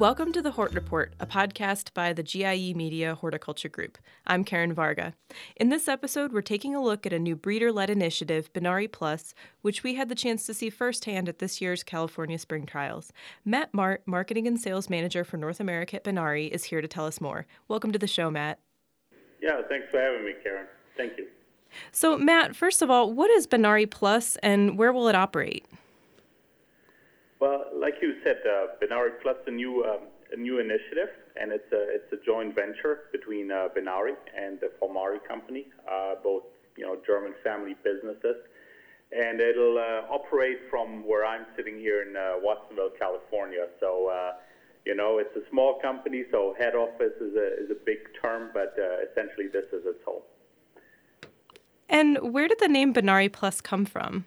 Welcome to the Hort Report, a podcast by the GIE Media Horticulture Group. I'm Karen Varga. In this episode, we're taking a look at a new breeder led initiative, Benary Plus, which we had the chance to see firsthand at this year's California Spring Trials. Matt Mart, Marketing and Sales Manager for North America at Benary, is here to tell us more. Welcome to the show, Matt. Yeah, thanks for having me, Karen. Thank you. So, Matt, first of all, what is Benary Plus and where will it operate? Well, like you said, uh, Benary Plus a new um, a new initiative, and it's a it's a joint venture between uh, Benary and the Volmary company, uh, both you know German family businesses, and it'll uh, operate from where I'm sitting here in uh, Watsonville, California. So. Uh, you know, it's a small company, so head office is a, is a big term, but uh, essentially this is its home. And where did the name Benary Plus come from?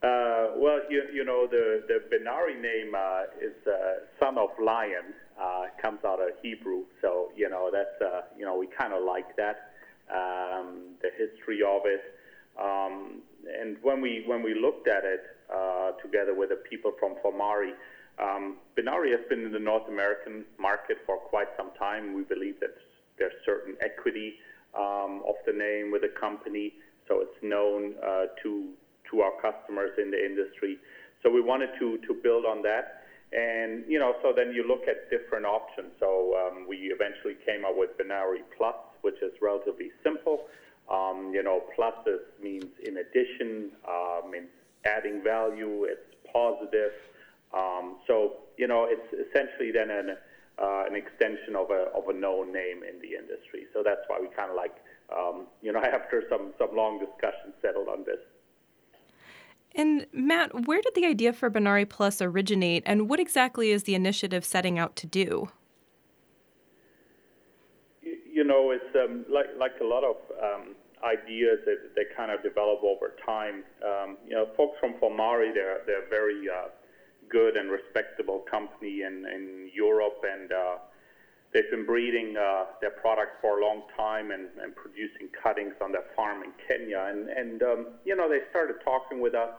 Uh, well, you, you know, the, the Benary name uh, is uh, son of lion, uh, comes out of Hebrew. So, you know, that's, uh, you know, we kind of like that, um, the history of it. Um, and when we, when we looked at it uh, together with the people from Volmary, um, Benary has been in the North American market for quite some time. We believe that there's certain equity um, of the name with the company, so it's known uh, to to our customers in the industry. So we wanted to to build on that, and you know, so then you look at different options. So um, we eventually came up with Benary Plus, which is relatively simple. Um, you know, plus is, means in addition, uh, means adding value. It's positive. Um, so you know, it's essentially then an uh, an extension of a of a known name in the industry. So that's why we kind of like um, you know after some some long discussion settled on this. And Matt, where did the idea for Benary Plus originate, and what exactly is the initiative setting out to do? You, know, it's um, like like a lot of um, ideas that they kind of develop over time. Um, you know, folks from Volmary, they're they're very uh, good and respectable company in, in Europe, and uh, they've been breeding uh, their products for a long time and, and producing cuttings on their farm in Kenya. And, and um, you know, they started talking with us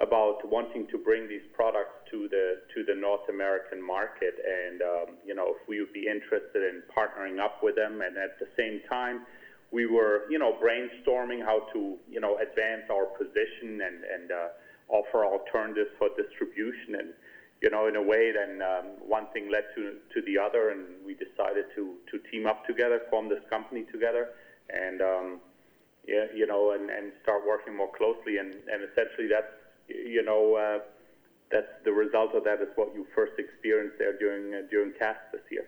about wanting to bring these products to the to the North American market, and um, you know, if we would be interested in partnering up with them, and at the same time. We were, you know, brainstorming how to, you know, advance our position and, and uh, offer alternatives for distribution. And, you know, in a way, then um, one thing led to, to the other, and we decided to, to team up together, form this company together, and, um, yeah, you know, and, and start working more closely. And, and essentially, that's, you know, uh, that's the result of that is what you first experienced there during, uh, during CAST this year.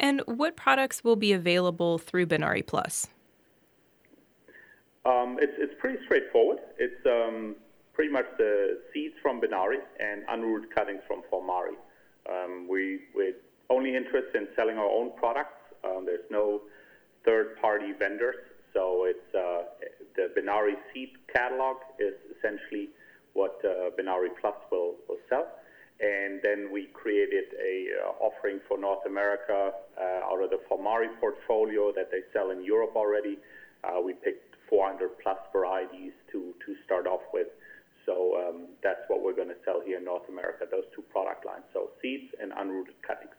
And what products will be available through Benary Plus? Um, it's, it's pretty straightforward. It's um, pretty much the seeds from Benary and unrooted cuttings from Volmary. Um, we, we're only interested in selling our own products. Um, there's no third-party vendors, so it's uh, the Benary seed catalog is essentially what uh, Benary Plus will, will sell. And then we created a uh, offering for North America uh, out of the Volmary portfolio that they sell in Europe already. Uh, we picked 400 plus varieties to, to start off with. So um, that's what we're going to sell here in North America, those two product lines. So seeds and unrooted cuttings.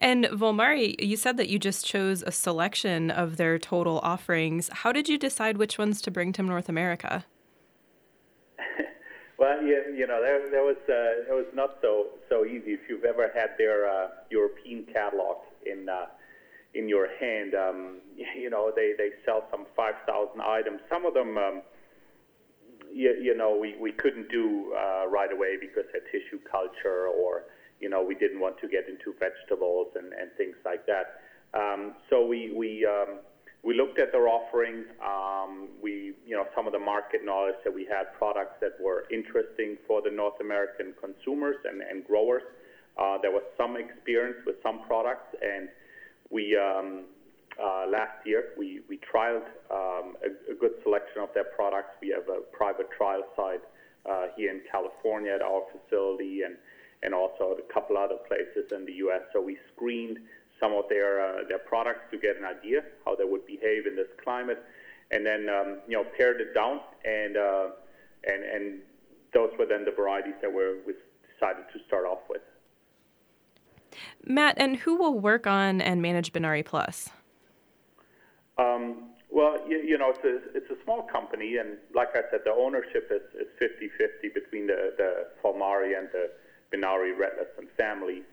And Volmary, you said that you just chose a selection of their total offerings. How did you decide which ones to bring to North America? well, you, you know, there, there was uh, it was not so so easy. If you've ever had their uh, European catalog in uh, in your hand, um, you know, they, they sell some 5,000 items. Some of them. Um, you, you know, we, we couldn't do uh, right away because of tissue culture or, you know, we didn't want to get into vegetables and, and things like that. Um, so we, we, um, we looked at their offering. Um, we, you know, some of the market knowledge that we had products that were interesting for the North American consumers and, and growers. Uh, there was some experience with some products, and we, um, uh, last year. We, we trialed um, a, a, good selection of their products. We have a private trial site uh, here in California at our facility and, and also at a couple other places in the U.S. So we screened some of their, uh, their products to get an idea how they would behave in this climate and then um, you know pared it down and, and, and those were then the varieties that were, we decided to start off with. Matt, and who will work on and manage Benary Plus? Um, well, you, you, know, it's a, it's a small company, and like I said, the ownership is, is 50-50 between the, the Volmary and the Benary and families.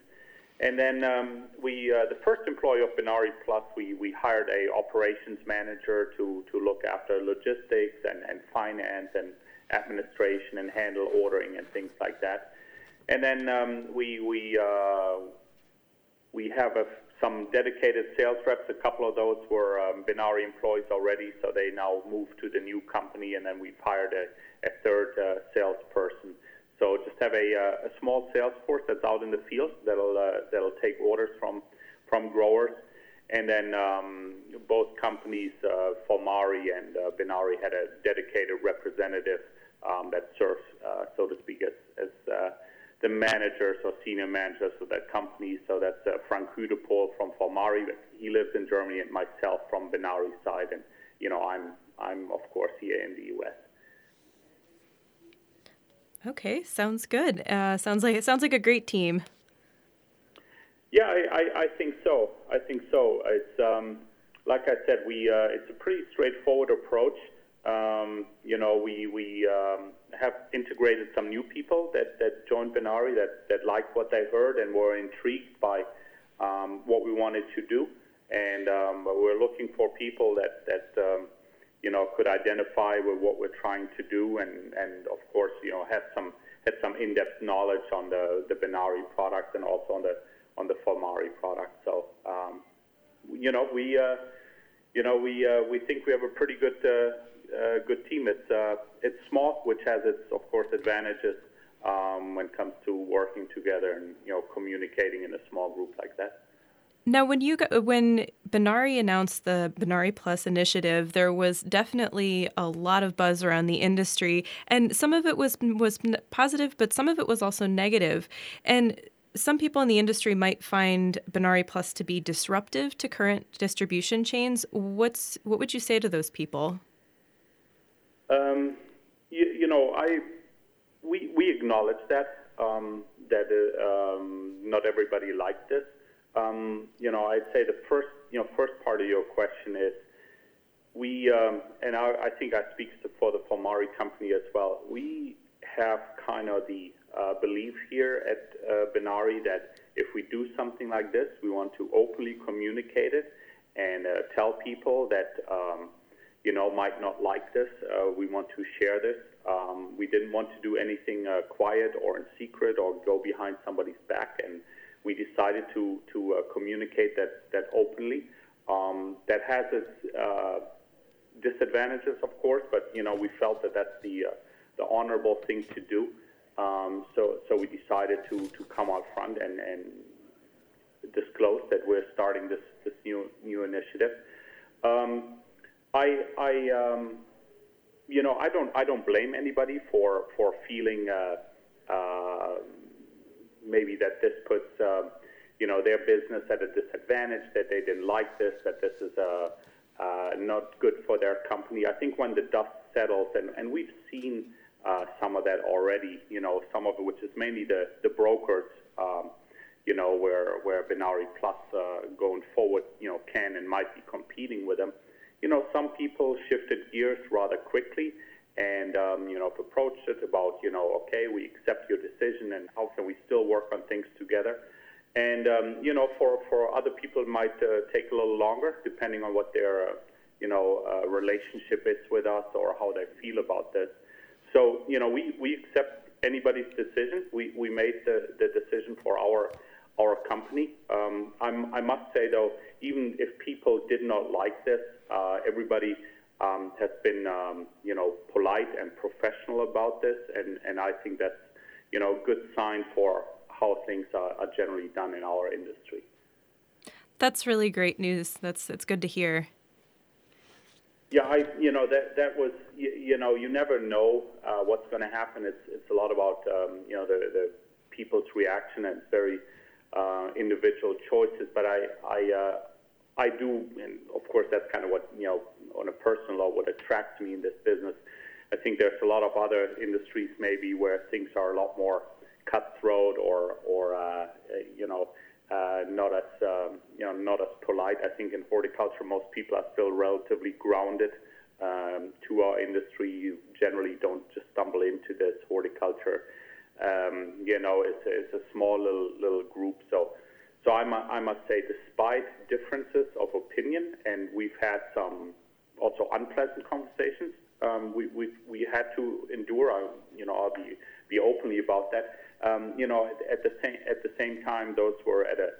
And then um, we, uh, the first employee of Benary Plus, we, we hired a operations manager to, to look after logistics and, and finance and administration and handle ordering and things like that. And then um, we we uh, we have a, some dedicated sales reps. A couple of those were um, Benary employees already, so they now moved to the new company. And then we've hired a, a third uh, salesperson. So just have a, uh, a small sales force that's out in the field that'll uh, that'll take orders from from growers. And then um, both companies, uh, Volmary and uh, Benary, had a dedicated representative um, that serves, uh, so to speak, as, as uh, the managers or senior managers of that company. So that's uh, Frank Hudepol from Volmary. He lives in Germany, and myself from Benary side. And you know, I'm I'm of course here in the U.S. Okay, sounds good. Uh, sounds like it sounds like a great team. Yeah, I, I, I think so. I think so. It's um, like I said, we uh, it's a pretty straightforward approach. Um, you know, we we um, have integrated some new people that, that joined Benary that, that liked what they heard and were intrigued by um, what we wanted to do. And um, we're looking for people that, that um, you know, could identify with what we're trying to do and, and of course, you know, have some had some in-depth knowledge on the, the Benary product and also on the on the Volmary product. So, um, you know, we uh, you know we uh, we think we have a pretty good uh, uh, good team. It's uh, it's small, which has its of course advantages um, when it comes to working together and you know communicating in a small group like that. Now, when you when Benary announced the Benary Plus initiative, there was definitely a lot of buzz around the industry, and some of it was was positive, but some of it was also negative. And some people in the industry might find Benary Plus to be disruptive to current distribution chains. What's what would you say to those people? Um, you, you, know, I we we acknowledge that um, that uh, um, not everybody liked this. Um, you know, I'd say the first you know first part of your question is we um, and I, I, think I speak for the Volmary company as well. We have kind of the uh, belief here at uh, Benary that if we do something like this, we want to openly communicate it and uh, tell people that um, you know, might not like this. Uh, we want to share this. Um, we didn't want to do anything uh, quiet or in secret or go behind somebody's back, and we decided to to uh, communicate that that openly. Um, that has its uh, disadvantages, of course, but you know, we felt that that's the uh, the honorable thing to do. Um, so so we decided to to come out front and and disclose that we're starting this this new new initiative. Um, I, I um, you know, I don't, I don't blame anybody for for feeling uh, uh, maybe that this puts, uh, you know, their business at a disadvantage, that they didn't like this, that this is uh, uh, not good for their company. I think when the dust settles, and, and we've seen uh, some of that already, you know, some of it, which is mainly the the brokers. Um, you know, where where Benary Plus uh, going forward, you know, can and might be competing with them you know, some people shifted gears rather quickly and, um, you know, approached it about, you know, okay, we accept your decision and how can we still work on things together. And, um, you know, for, for other people, it might uh, take a little longer depending on what their, uh, you know, uh, relationship is with us or how they feel about this. So, you know, we, we accept anybody's decision. We, we made the, the decision our our company. Um, i must say, though, even if people did not like this, uh, everybody um, has been, um, you know, polite and professional about this, and, and I think that's, you know, a good sign for how things are, are generally done in our industry. That's really great news. That's it's good to hear. Yeah, I you know that that was you, you know you never know uh, what's going to happen. It's it's a lot about um, you know the the people's reaction and it's very uh, individual choices. But I, I, uh, I do, and of course that's kind of what you know on a personal level what attracts me in this business. I think there's a lot of other industries maybe where things are a lot more cutthroat or, or uh, you know, uh, not as um, you know not as polite. I think in horticulture, most people are still relatively grounded um, to our industry. You generally don't just stumble into this horticulture. Um, you know, it's a, it's a small little little group. So, so I, mu- I must say, despite differences of opinion, and we've had some also unpleasant conversations. Um, we we we had to endure. I, you know, I'll be be openly about that. Um, you know, at, at, the same at the same time, those were at a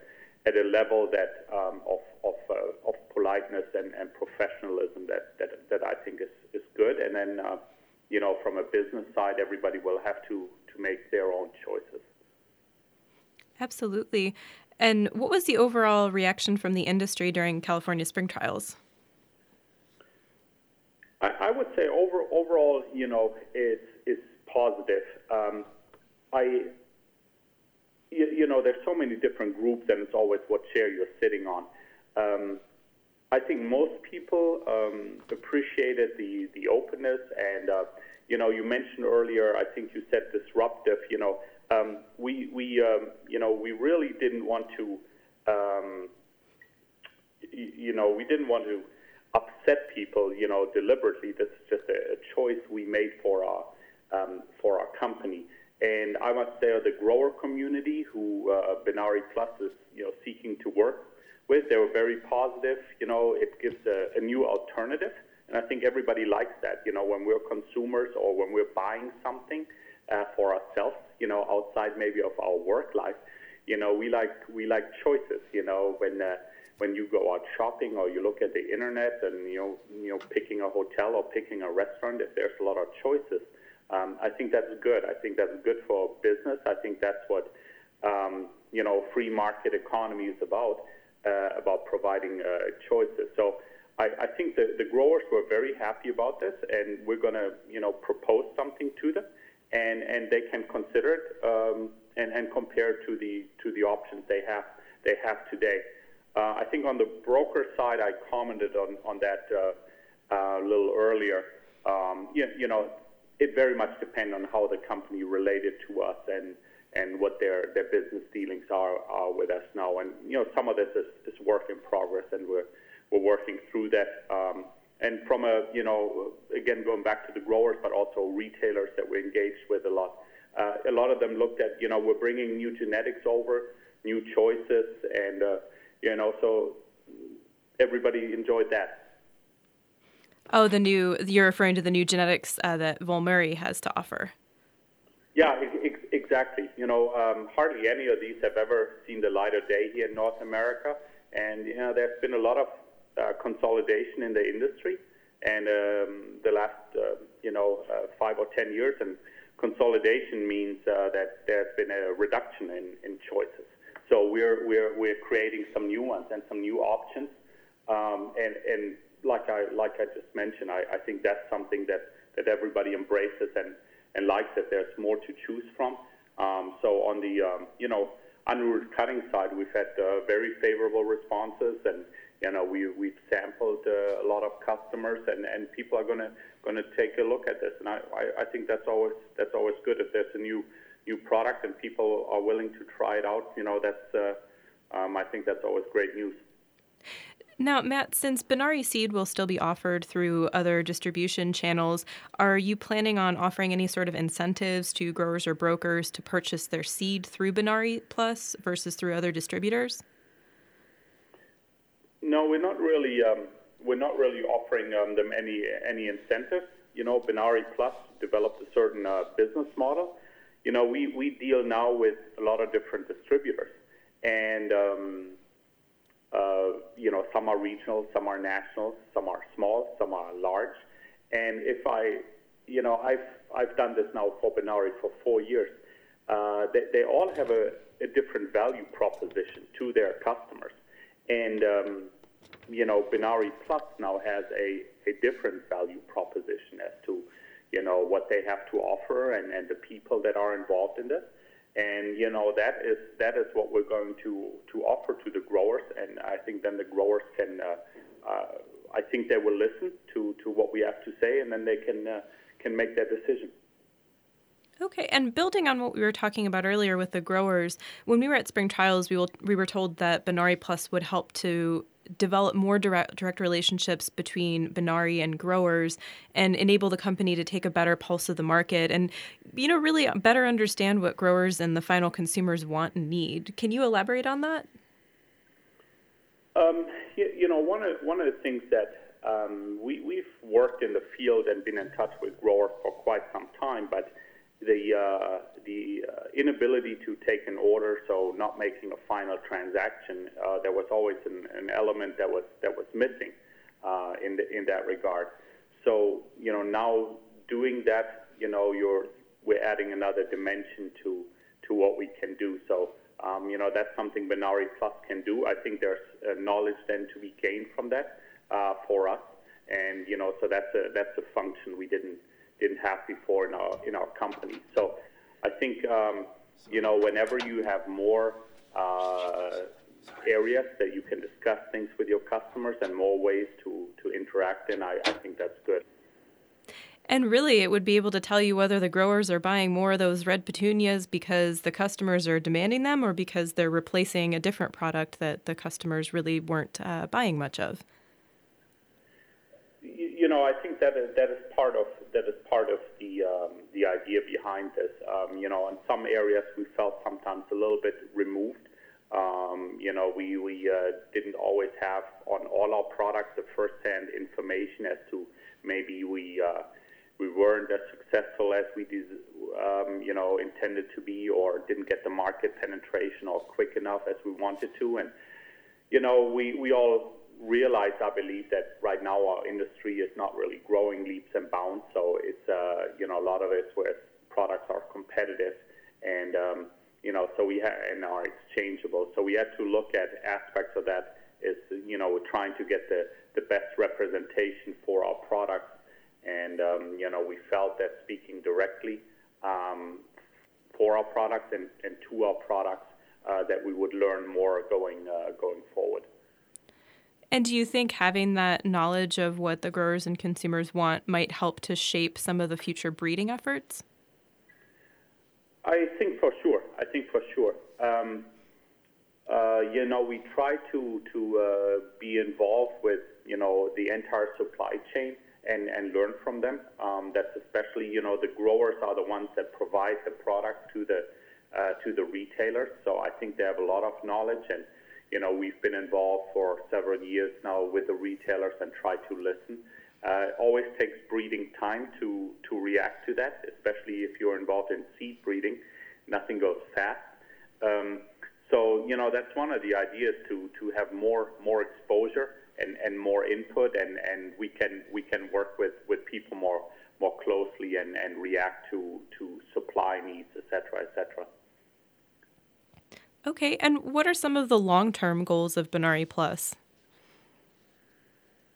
at a level that um, of of, uh, of politeness and, and professionalism that, that that I think is, is good. And then, uh, you know, from a business side, everybody will have to to make their own choices. Absolutely. And what was the overall reaction from the industry during California Spring Trials? I, I would say over, overall, you know, it's, is positive. Um, I, you, you, know, there's so many different groups, and it's always what chair you're sitting on. Um, I think most people um, appreciated the the openness, and uh, you know, you mentioned earlier. I think you said disruptive. You know, um, we we um, you know we really didn't want to. Um, you know, we didn't want to upset people, you know, deliberately. This is just a, a choice we made for our um, for our company. And I must say, the grower community who uh, Benary Plus is, you know, seeking to work with, they were very positive. You know, it gives a, a new alternative, and I think everybody likes that. You know, when we're consumers or when we're buying something uh, for ourselves, you know, outside maybe of our work life, you know, we like we like choices. You know, when uh, when you go out shopping or you look at the internet and you know you know picking a hotel or picking a restaurant, if there's a lot of choices um, I think that's good. I think that's good for business. I think that's what um, you know free market economy is about, uh, about providing uh, choices. So I, I think the, the growers were very happy about this, and we're going to you know propose something to them, and, and they can consider it um, and, and compare to the to the options they have they have today. Uh, I think on the broker side, I commented on on that uh, uh, a little earlier. Um, you, you know, it very much depends on how the company related to us and and what their their business dealings are are with us now. And you know, some of this is, is work in progress, and we're we're working through that. Um, and from a you know, again going back to the growers, but also retailers that we're engaged with a lot. Uh, a lot of them looked at you know we're bringing new genetics over, new choices, and uh, you know so everybody enjoyed that. Oh, the new, you're referring to the new genetics uh, that Volmary has to offer. Yeah, ex- exactly. You know, um, hardly any of these have ever seen the light of day here in North America. And, you know, there's been a lot of consolidation in the industry and um, the last, uh, you know, uh, five or ten years. And consolidation means uh, that there's been a reduction in, in choices. So we're, we're, we're creating some new ones and some new options. Um, and, and like I like I just mentioned, I, I think that's something that, that everybody embraces and, and likes that there's more to choose from. Um, so on the um, you know unrooted cutting side, we've had uh, very favorable responses, and you know we we've sampled uh, a lot of customers, and, and people are gonna gonna take a look at this, and I, I, I think that's always that's always good if there's a new new product and people are willing to try it out. You know that's uh, um, I think that's always great news. Now, Matt, since Benary Seed will still be offered through other distribution channels, are you planning on offering any sort of incentives to growers or brokers to purchase their seed through Benary Plus versus through other distributors? No, we're not really. Um, we're not really offering um, them any any incentives. You know, Benary Plus developed a certain uh, business model. You know, we, we deal now with a lot of different distributors, and um, uh, you know, some are regional, some are national, some are small, some are large. And if I, you know, I've I've done this now for Benary for four years. Uh, they, they all have a, a different value proposition to their customers, and um, you know, Benary Plus now has a, a different value proposition as to, you know, what they have to offer and, and the people that are involved in this. And you know that is that is what we're going to to offer to the growers, and I think then the growers can, uh, uh, I think they will listen to, to what we have to say, and then they can uh, can make their decision. Okay, and building on what we were talking about earlier with the growers, when we were at Spring Trials, we, will, we were told that Benary Plus would help to develop more direct, direct relationships between Benary and growers and enable the company to take a better pulse of the market and you know really better understand what growers and the final consumers want and need. Can you elaborate on that? Um, you, you, know, one of one of the things that um, we, we've worked in the field and been in touch with growers for quite some time, but the uh, the uh, inability to take an order, so not making a final transaction, uh, there was always an, an, element that was that was missing uh, in the, in that regard. So you know now doing that, you know, you're we're adding another dimension to to what we can do. So um, you know that's something Benary Plus can do. I think there's knowledge then to be gained from that uh, for us, and you know so that's a that's a function we didn't didn't have before in our in our company. So I think um, you know whenever you have more uh, areas that you can discuss things with your customers and more ways to to interact in, I, I think that's good. And really, it would be able to tell you whether the growers are buying more of those red petunias because the customers are demanding them or because they're replacing a different product that the customers really weren't uh, buying much of. You, know, I think that is, that is part of that is part of the um, the idea behind this. Um, you know, in some areas we felt sometimes a little bit removed. Um, you know, we we uh, didn't always have on all our products the first-hand information as to maybe we uh, we weren't as successful as we um, you know intended to be, or didn't get the market penetration or quick enough as we wanted to, and you know we we all realize, I believe, that right now our industry is not really growing leaps and bounds. So it's, uh, you know, a lot of it's where products are competitive and, um, you know, so we ha- and are exchangeable. So we had to look at aspects of that is, you know, we're trying to get the, the best representation for our products. And, um, you know, we felt that speaking directly um, for our products and, and to our products, uh, that we would learn more going uh, going forward. And do you think having that knowledge of what the growers and consumers want might help to shape some of the future breeding efforts? I think for sure. I think for sure. Um, uh, you know, we try to to uh, be involved with you know the entire supply chain and and learn from them. Um, that's especially you know the growers are the ones that provide the product to the uh, to the retailers. So I think they have a lot of knowledge and you know, we've been involved for several years now with the retailers and try to listen. Uh, always takes breeding time to, to react to that, especially if you're involved in seed breeding. Nothing goes fast. Um, so, you know, that's one of the ideas to, to have more, more exposure and, and more input, and, and we, can, we can work with, with people more, more closely and, and react to, to supply needs, et cetera, et cetera. Okay, and what are some of the long-term goals of Benary Plus?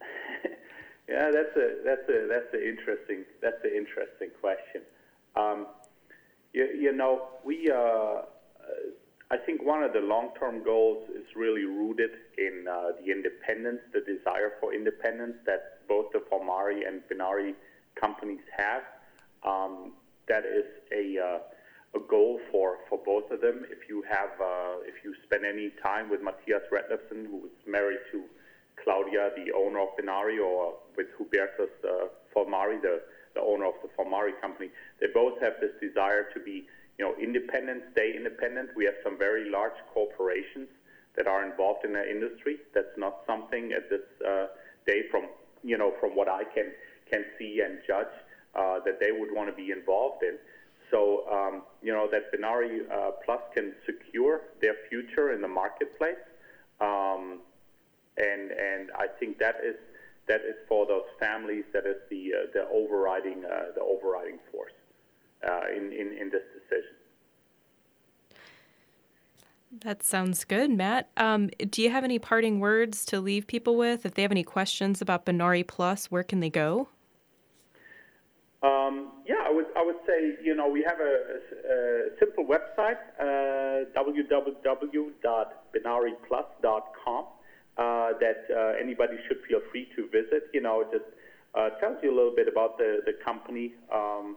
yeah, that's a that's a that's an interesting that's an interesting question. Um, you, you, know, we uh, I think one of the long-term goals is really rooted in uh, the independence, the desire for independence that both the Volmary and Benary companies have. Um, that is a uh, a goal for, for both of them. If you have, uh, if you spend any time with Matthias Redlefsen, who is married to Claudia, the owner of Benary, or with Hubertus uh, Volmary, the, the owner of the Volmary company, they both have this desire to be, you know, independent, stay independent. We have some very large corporations that are involved in the industry. That's not something at this uh, day, from you know, from what I can can see and judge, uh, that they would want to be involved in. So, um, you know, that Benary uh, Plus can secure their future in the marketplace. Um, and, and I think that is, that is for those families, that is the, uh, the, overriding, uh, the overriding force uh, in, in, in this decision. That sounds good, Matt. Um, do you have any parting words to leave people with? If they have any questions about Benary Plus, where can they go? Um, yeah, I would, I would say, you know, we have a, a, simple website, uh, www.benaryplus.com, uh, that uh, anybody should feel free to visit. You know, it just uh, tells you a little bit about the, the company, um,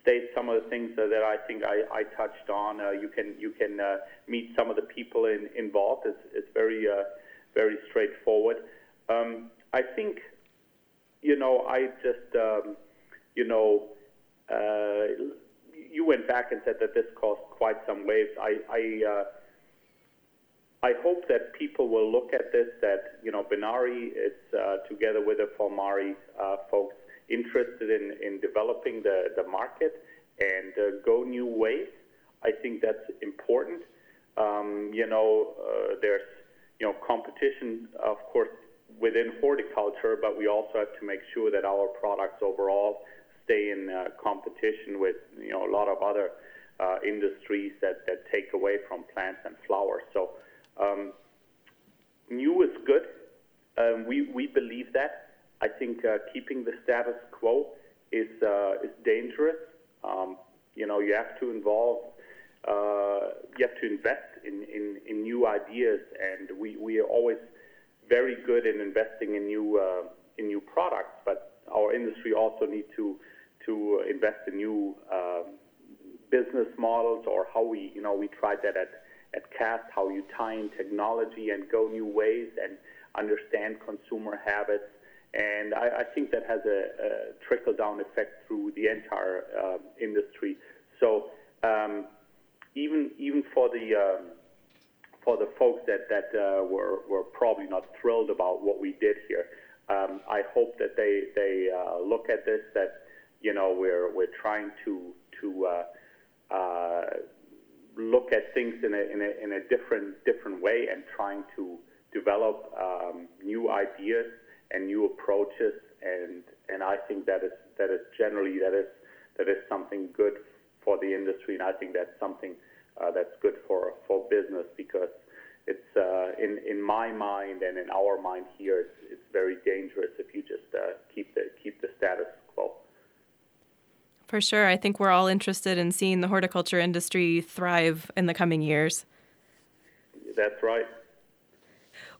state some of the things that I think I, I touched on. Uh, you can you can uh, meet some of the people in, involved. It's, it's very very straightforward. Um, I think you know I just um, you know uh, you went back and said that this caused quite some waves. I I, uh, I hope that people will look at this that you know Benary is uh, together with the Volmary folks interested in, in developing the, the market and uh, go new ways. I think that's important. Um, you know, uh, there's you know competition, of course, within horticulture, but we also have to make sure that our products overall stay in uh, competition with you know a lot of other uh, industries that, that take away from plants and flowers. So um, new is good. Um, we we believe that. I think uh, keeping the status quo is uh, is dangerous. Um, you know, you have to involve, uh, you have to invest in, in, in new ideas, and we, we are always very good in investing in new uh, in new products. But our industry also need to to invest in new um, business models, or how we you know we tried that at at Cast, how you tie in technology and go new ways and understand consumer habits and I, I think that has a, a trickle down effect through the entire uh, industry. So um, even even for the um, for the folks that that uh, were were probably not thrilled about what we did here, um, I hope that they they uh, look at this that you know we're we're trying to to uh, uh, look at things in a, in a in a different different way and trying to develop um, new ideas and new approaches, and and I think that is that is generally that is that is something good for the industry, and I think that's something uh, that's good for for business because it's uh, in in my mind and in our mind here, it's, it's very dangerous if you just uh, keep the keep the status. For sure, I think we're all interested in seeing the horticulture industry thrive in the coming years. That's right.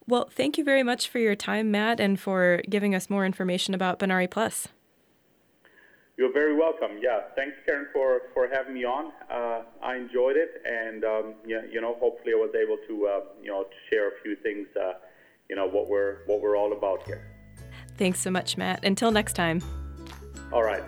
Well, thank you very much for your time, Matt, and for giving us more information about Benary Plus. You're very welcome. Yeah, thanks, Karen, for, for having me on. Uh, I enjoyed it, and um, yeah, you know, hopefully, I was able to uh, you know share a few things, uh, you know, what we're what we're all about here. Thanks so much, Matt. Until next time. All right.